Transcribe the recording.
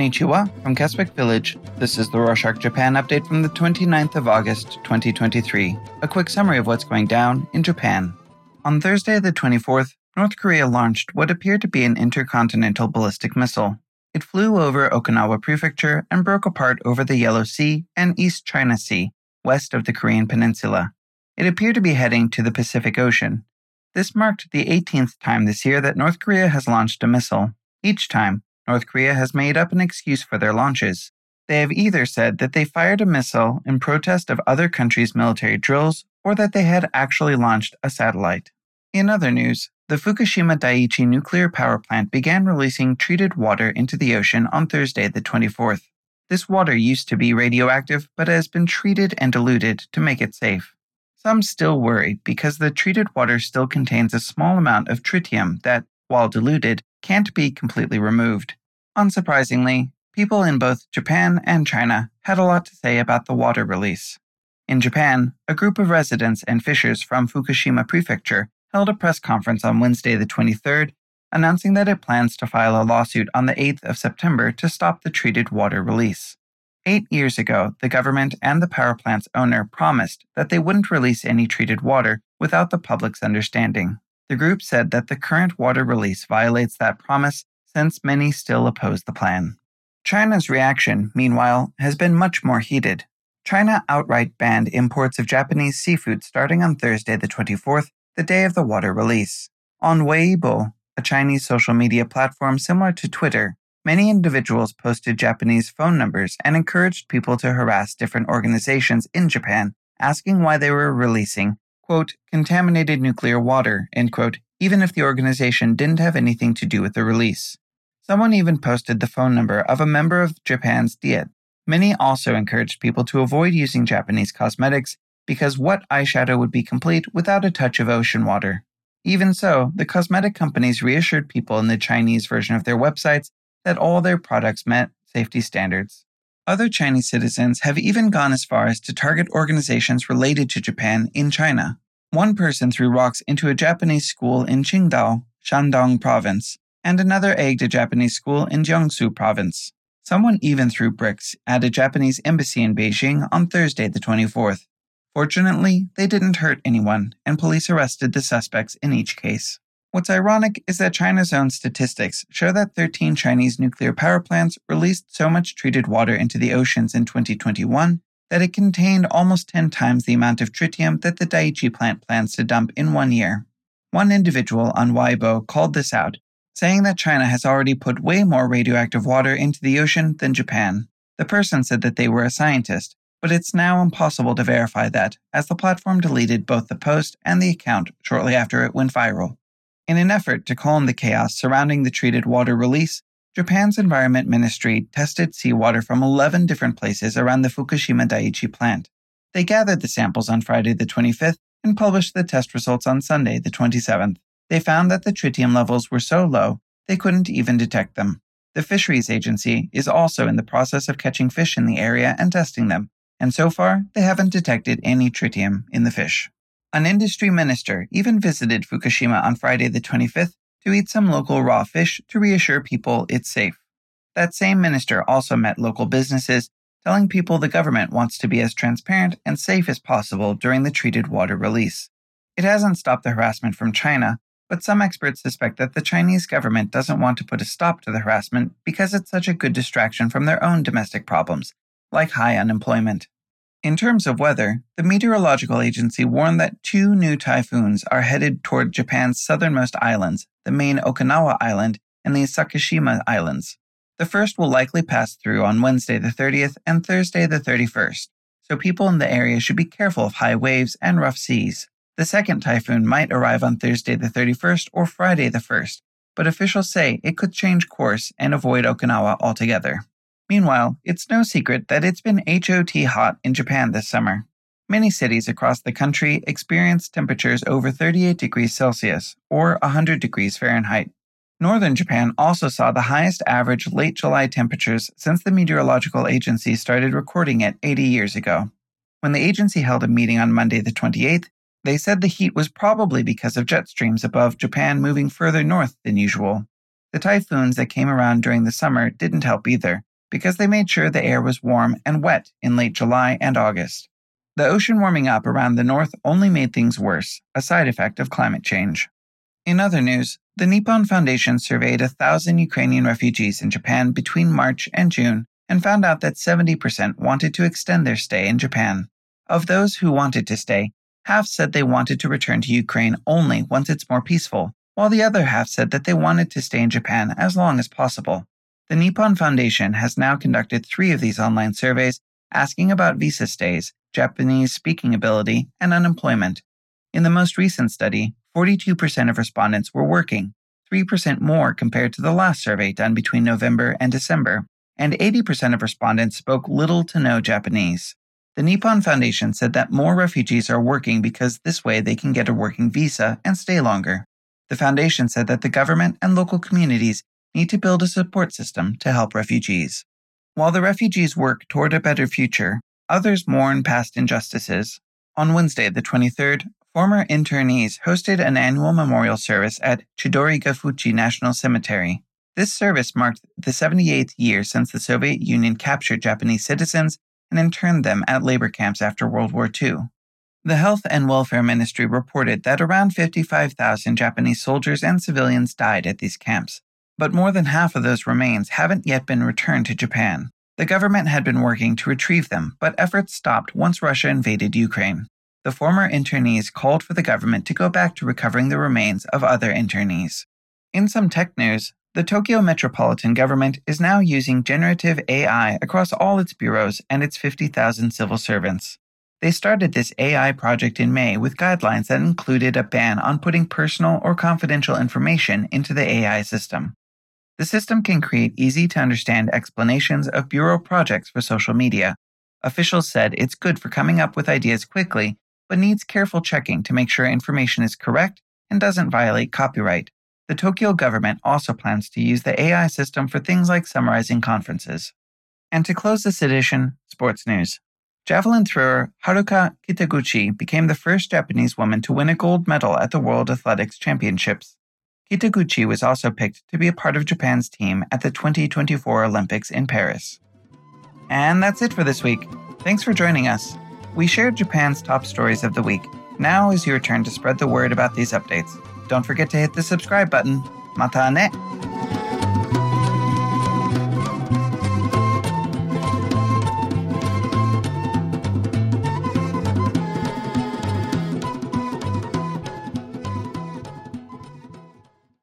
Konnichiwa from Keswick Village. This is the Rorshok Japan update from the 29th of August, 2023. A quick summary of what's going down in Japan. On Thursday, the 24th, North Korea launched what appeared to be an intercontinental ballistic missile. It flew over Okinawa Prefecture and broke apart over the Yellow Sea and East China Sea, west of the Korean Peninsula. It appeared to be heading to the Pacific Ocean. This marked the 18th time this year that North Korea has launched a missile. Each time, North Korea has made up an excuse for their launches. They have either said that they fired a missile in protest of other countries' military drills or that they had actually launched a satellite. In other news, the Fukushima Daiichi nuclear power plant began releasing treated water into the ocean on Thursday, the 24th. This water used to be radioactive, but has been treated and diluted to make it safe. Some still worry because the treated water still contains a small amount of tritium that, while diluted, can't be completely removed. Unsurprisingly, people in both Japan and China had a lot to say about the water release. In Japan, a group of residents and fishers from Fukushima Prefecture held a press conference on Wednesday, the 23rd, announcing that it plans to file a lawsuit on the 8th of September to stop the treated water release. Eight years ago, the government and the power plant's owner promised that they wouldn't release any treated water without the public's understanding. The group said that the current water release violates that promise since many still oppose the plan. China's reaction, meanwhile, has been much more heated. China outright banned imports of Japanese seafood starting on Thursday, the 24th, the day of the water release. On Weibo, a Chinese social media platform similar to Twitter, many individuals posted Japanese phone numbers and encouraged people to harass different organizations in Japan, asking why they were releasing, quote, contaminated nuclear water, end quote, even if the organization didn't have anything to do with the release. Someone even posted the phone number of a member of Japan's Diet. Many also encouraged people to avoid using Japanese cosmetics because what eyeshadow would be complete without a touch of ocean water? Even so, the cosmetic companies reassured people in the Chinese version of their websites that all their products met safety standards. Other Chinese citizens have even gone as far as to target organizations related to Japan in China. One person threw rocks into a Japanese school in Qingdao, Shandong province, and another egged a Japanese school in Jiangsu province. Someone even threw bricks at a Japanese embassy in Beijing on Thursday, the 24th. Fortunately, they didn't hurt anyone, and police arrested the suspects in each case. What's ironic is that China's own statistics show that 13 Chinese nuclear power plants released so much treated water into the oceans in 2021 that it contained almost 10 times the amount of tritium that the Daiichi plant plans to dump in one year. One individual on Weibo called this out, saying that China has already put way more radioactive water into the ocean than Japan. The person said that they were a scientist, but it's now impossible to verify that, as the platform deleted both the post and the account shortly after it went viral. In an effort to calm the chaos surrounding the treated water release, Japan's Environment Ministry tested seawater from 11 different places around the Fukushima Daiichi plant. They gathered the samples on Friday the 25th and published the test results on Sunday the 27th. They found that the tritium levels were so low they couldn't even detect them. The Fisheries Agency is also in the process of catching fish in the area and testing them, and so far they haven't detected any tritium in the fish. An industry minister even visited Fukushima on Friday the 25th to eat some local raw fish to reassure people it's safe. That same minister also met local businesses, telling people the government wants to be as transparent and safe as possible during the treated water release. It hasn't stopped the harassment from China, but some experts suspect that the Chinese government doesn't want to put a stop to the harassment because it's such a good distraction from their own domestic problems, like high unemployment. In terms of weather, the Meteorological Agency warned that two new typhoons are headed toward Japan's southernmost islands, the main Okinawa Island and the Sakishima Islands. The first will likely pass through on Wednesday the 30th and Thursday the 31st, so people in the area should be careful of high waves and rough seas. The second typhoon might arrive on Thursday the 31st or Friday the 1st, but officials say it could change course and avoid Okinawa altogether. Meanwhile, it's no secret that it's been HOT hot in Japan this summer. Many cities across the country experienced temperatures over 38 degrees Celsius, or 100 degrees Fahrenheit. Northern Japan also saw the highest average late July temperatures since the Meteorological Agency started recording it 80 years ago. When the agency held a meeting on Monday, the 28th, they said the heat was probably because of jet streams above Japan moving further north than usual. The typhoons that came around during the summer didn't help either, because they made sure the air was warm and wet in late July and August. The ocean warming up around the north only made things worse, a side effect of climate change. In other news, the Nippon Foundation surveyed a thousand Ukrainian refugees in Japan between March and June and found out that 70% wanted to extend their stay in Japan. Of those who wanted to stay, half said they wanted to return to Ukraine only once it's more peaceful, while the other half said that they wanted to stay in Japan as long as possible. The Nippon Foundation has now conducted three of these online surveys asking about visa stays, Japanese speaking ability, and unemployment. In the most recent study, 42% of respondents were working, 3% more compared to the last survey done between November and December, and 80% of respondents spoke little to no Japanese. The Nippon Foundation said that more refugees are working because this way they can get a working visa and stay longer. The foundation said that the government and local communities need to build a support system to help refugees. While the refugees work toward a better future, others mourn past injustices. On Wednesday, the 23rd, former internees hosted an annual memorial service at Chidori-Gafuchi National Cemetery. This service marked the 78th year since the Soviet Union captured Japanese citizens and interned them at labor camps after World War II. The Health and Welfare Ministry reported that around 55,000 Japanese soldiers and civilians died at these camps, but more than half of those remains haven't yet been returned to Japan. The government had been working to retrieve them, but efforts stopped once Russia invaded Ukraine the former internees called for the government to go back to recovering the remains of other internees. In some tech news, the Tokyo metropolitan government is now using generative AI across all its bureaus and its 50,000 civil servants. They started this AI project in May with guidelines that included a ban on putting personal or confidential information into the AI system. The system can create easy to understand explanations of bureau projects for social media. Officials said it's good for coming up with ideas quickly but needs careful checking to make sure information is correct and doesn't violate copyright. The Tokyo government also plans to use the AI system for things like summarizing conferences. And to close this edition, sports news. Javelin thrower Haruka Kitaguchi became the first Japanese woman to win a gold medal at the World Athletics Championships. Kitaguchi was also picked to be a part of Japan's team at the 2024 Olympics in Paris. And that's it for this week. Thanks for joining us. We shared Japan's top stories of the week. Now is your turn to spread the word about these updates. Don't forget to hit the subscribe button. Mata ne!